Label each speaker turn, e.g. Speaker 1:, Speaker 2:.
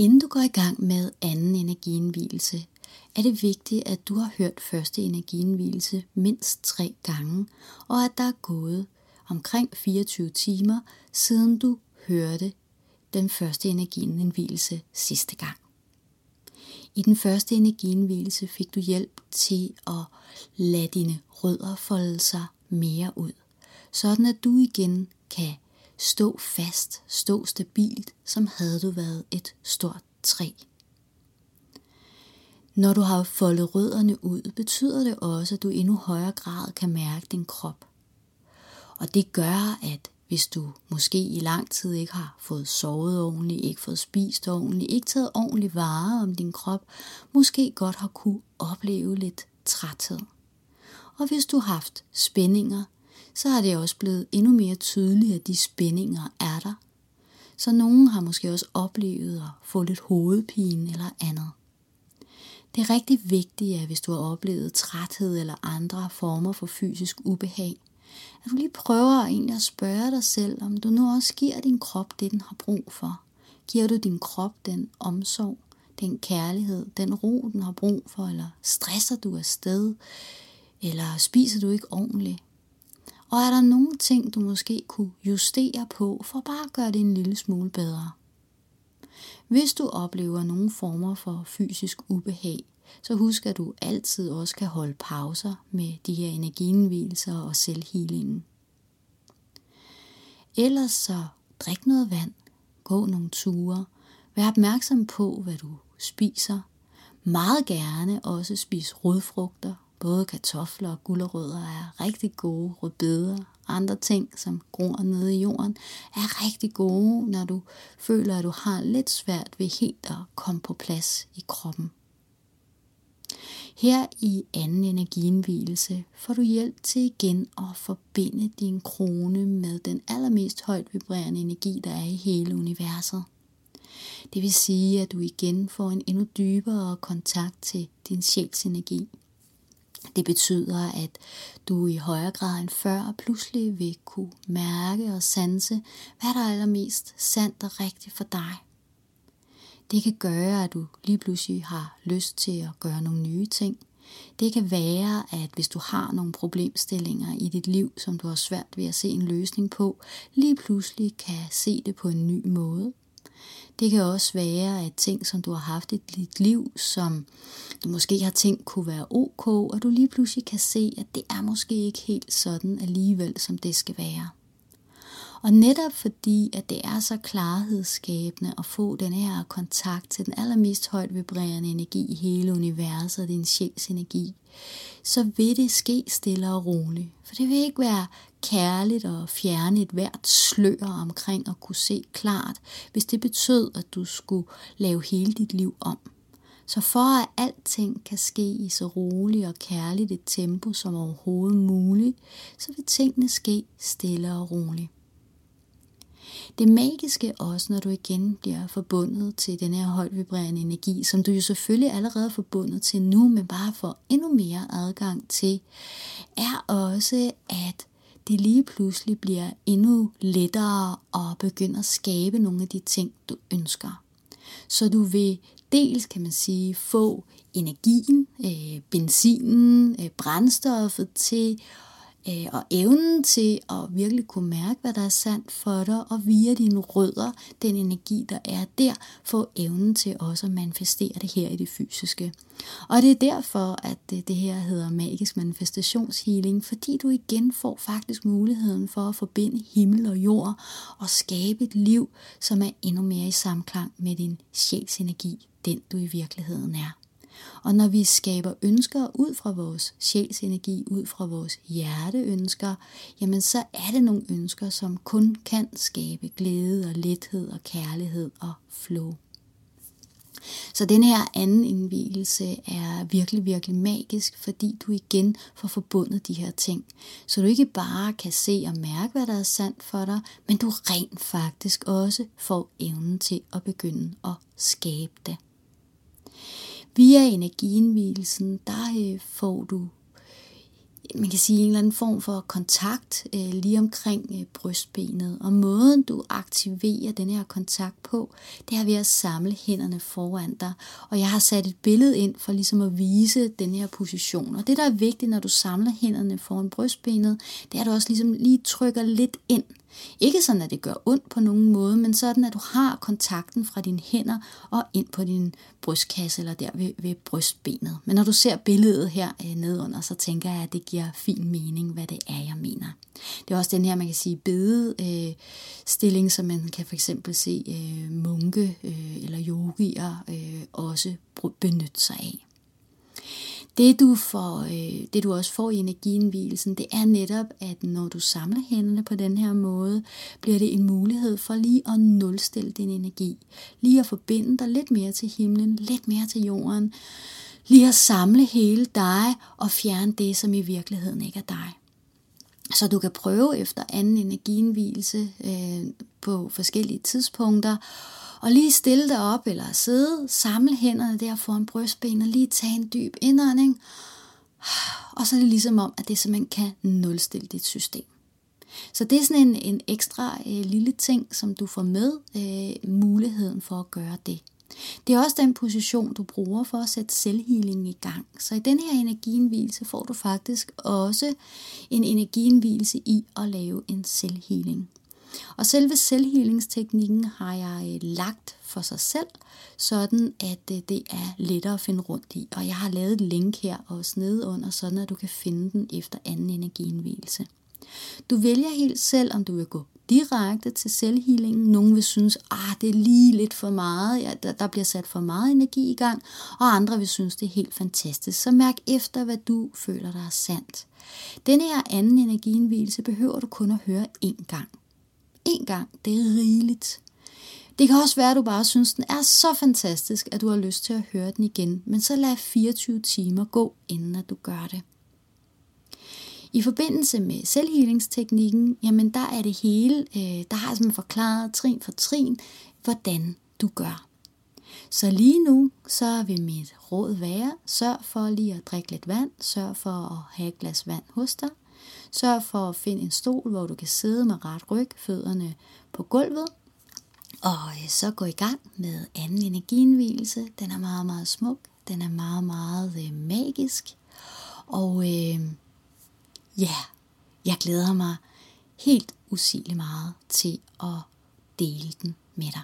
Speaker 1: Inden du går i gang med anden energienvielse, er det vigtigt, at du har hørt første energienvielse mindst tre gange, og at der er gået omkring 24 timer, siden du hørte den første energienvielse sidste gang. I den første energienvielse fik du hjælp til at lade dine rødder folde sig mere ud, sådan at du igen kan stå fast, stå stabilt, som havde du været et stort træ. Når du har foldet rødderne ud, betyder det også, at du i endnu højere grad kan mærke din krop. Og det gør, at hvis du måske i lang tid ikke har fået sovet ordentligt, ikke fået spist ordentligt, ikke taget ordentligt vare om din krop, måske godt har kunne opleve lidt træthed. Og hvis du har haft spændinger, så er det også blevet endnu mere tydeligt, at de spændinger er der. Så nogen har måske også oplevet at få lidt hovedpine eller andet. Det er rigtig vigtigt, at hvis du har oplevet træthed eller andre former for fysisk ubehag, at du lige prøver egentlig at spørge dig selv, om du nu også giver din krop det, den har brug for. Giver du din krop den omsorg, den kærlighed, den ro, den har brug for, eller stresser du afsted, eller spiser du ikke ordentligt? Og er der nogle ting, du måske kunne justere på, for bare at gøre det en lille smule bedre? Hvis du oplever nogle former for fysisk ubehag, så husk at du altid også kan holde pauser med de her energienvielser og selvhealingen. Ellers så drik noget vand, gå nogle ture, vær opmærksom på, hvad du spiser. Meget gerne også spis rodfrugter, både kartofler og gulerødder er rigtig gode, rødbeder, andre ting, som gror nede i jorden, er rigtig gode, når du føler, at du har lidt svært ved helt at komme på plads i kroppen. Her i anden energienvielse får du hjælp til igen at forbinde din krone med den allermest højt vibrerende energi, der er i hele universet. Det vil sige, at du igen får en endnu dybere kontakt til din sjælsenergi. Det betyder, at du i højere grad end før pludselig vil kunne mærke og sanse, hvad der er allermest sandt og rigtigt for dig. Det kan gøre, at du lige pludselig har lyst til at gøre nogle nye ting. Det kan være, at hvis du har nogle problemstillinger i dit liv, som du har svært ved at se en løsning på, lige pludselig kan se det på en ny måde. Det kan også være, at ting, som du har haft i dit liv, som du måske har tænkt kunne være ok, og du lige pludselig kan se, at det er måske ikke helt sådan alligevel, som det skal være. Og netop fordi, at det er så klarhedsskabende at få den her kontakt til den allermest højt vibrerende energi i hele universet, din sjæls energi, så vil det ske stille og roligt. For det vil ikke være kærligt og fjerne et hvert slør omkring at kunne se klart, hvis det betød, at du skulle lave hele dit liv om. Så for at alting kan ske i så roligt og kærligt et tempo som overhovedet muligt, så vil tingene ske stille og roligt. Det magiske også, når du igen bliver forbundet til den her højt vibrerende energi, som du jo selvfølgelig allerede er forbundet til nu, men bare får endnu mere adgang til, er også, at det lige pludselig bliver endnu lettere at begynde at skabe nogle af de ting, du ønsker. Så du vil dels, kan man sige, få energien, øh, benzinen, øh, brændstoffet til øh, og evnen til at virkelig kunne mærke, hvad der er sandt for dig, og via dine rødder, den energi, der er der, få evnen til også at manifestere det her i det fysiske. Og det er derfor, at det, det her hedder magisk manifestationshealing, fordi du igen får faktisk muligheden for at forbinde himmel og jord og skabe et liv, som er endnu mere i samklang med din sjæls energi, den du i virkeligheden er. Og når vi skaber ønsker ud fra vores sjælsenergi, ud fra vores hjerteønsker, jamen så er det nogle ønsker, som kun kan skabe glæde og lethed og kærlighed og flow. Så den her anden indvielse er virkelig, virkelig magisk, fordi du igen får forbundet de her ting. Så du ikke bare kan se og mærke, hvad der er sandt for dig, men du rent faktisk også får evnen til at begynde at skabe det. Via energienvielsen, der øh, får du man kan sige, en eller anden form for kontakt øh, lige omkring øh, brystbenet. Og måden du aktiverer den her kontakt på, det er ved at samle hænderne foran dig. Og jeg har sat et billede ind for ligesom at vise den her position. Og det, der er vigtigt, når du samler hænderne foran brystbenet, det er, at du også ligesom lige trykker lidt ind ikke sådan, at det gør ondt på nogen måde, men sådan, at du har kontakten fra dine hænder og ind på din brystkasse eller der ved, ved brystbenet. Men når du ser billedet her øh, nedunder, så tænker jeg, at det giver fin mening, hvad det er, jeg mener. Det er også den her, man kan sige, bedestilling, øh, stilling, som man kan for eksempel se øh, munke øh, eller yogier øh, også benytte sig af. Det du, får, øh, det du også får i energienvielsen, det er netop, at når du samler hænderne på den her måde, bliver det en mulighed for lige at nulstille din energi. Lige at forbinde dig lidt mere til himlen, lidt mere til jorden. Lige at samle hele dig og fjerne det, som i virkeligheden ikke er dig. Så du kan prøve efter anden energienvielse øh, på forskellige tidspunkter og lige stille dig op eller sidde, samle hænderne der foran brystbenet, lige tage en dyb indånding. Og så er det ligesom om, at det simpelthen kan nulstille dit system. Så det er sådan en, en ekstra øh, lille ting, som du får med øh, muligheden for at gøre det. Det er også den position, du bruger for at sætte selvhealing i gang. Så i den her energienvielse får du faktisk også en energienvielse i at lave en selvhealing. Og selve selvhealingsteknikken har jeg øh, lagt for sig selv, sådan at øh, det er lettere at finde rundt i. Og jeg har lavet et link her også nede under, sådan at du kan finde den efter anden energienvielse. Du vælger helt selv, om du vil gå direkte til selvhealingen. Nogle vil synes, at ah, det er lige lidt for meget, ja, der, der bliver sat for meget energi i gang, og andre vil synes, det er helt fantastisk. Så mærk efter, hvad du føler, der er sandt. Denne her anden energienvielse behøver du kun at høre én gang én gang. Det er rigeligt. Det kan også være, at du bare synes, den er så fantastisk, at du har lyst til at høre den igen, men så lad 24 timer gå, inden at du gør det. I forbindelse med selvhealingsteknikken, jamen der er det hele, øh, der har jeg forklaret trin for trin, hvordan du gør. Så lige nu, så vil mit råd være, sørg for lige at drikke lidt vand, sørg for at have et glas vand hos dig, Sørg for at finde en stol, hvor du kan sidde med ret ryg, fødderne på gulvet. Og øh, så gå i gang med anden energienvielse. Den er meget, meget smuk. Den er meget, meget øh, magisk. Og øh, ja, jeg glæder mig helt usigeligt meget til at dele den med dig.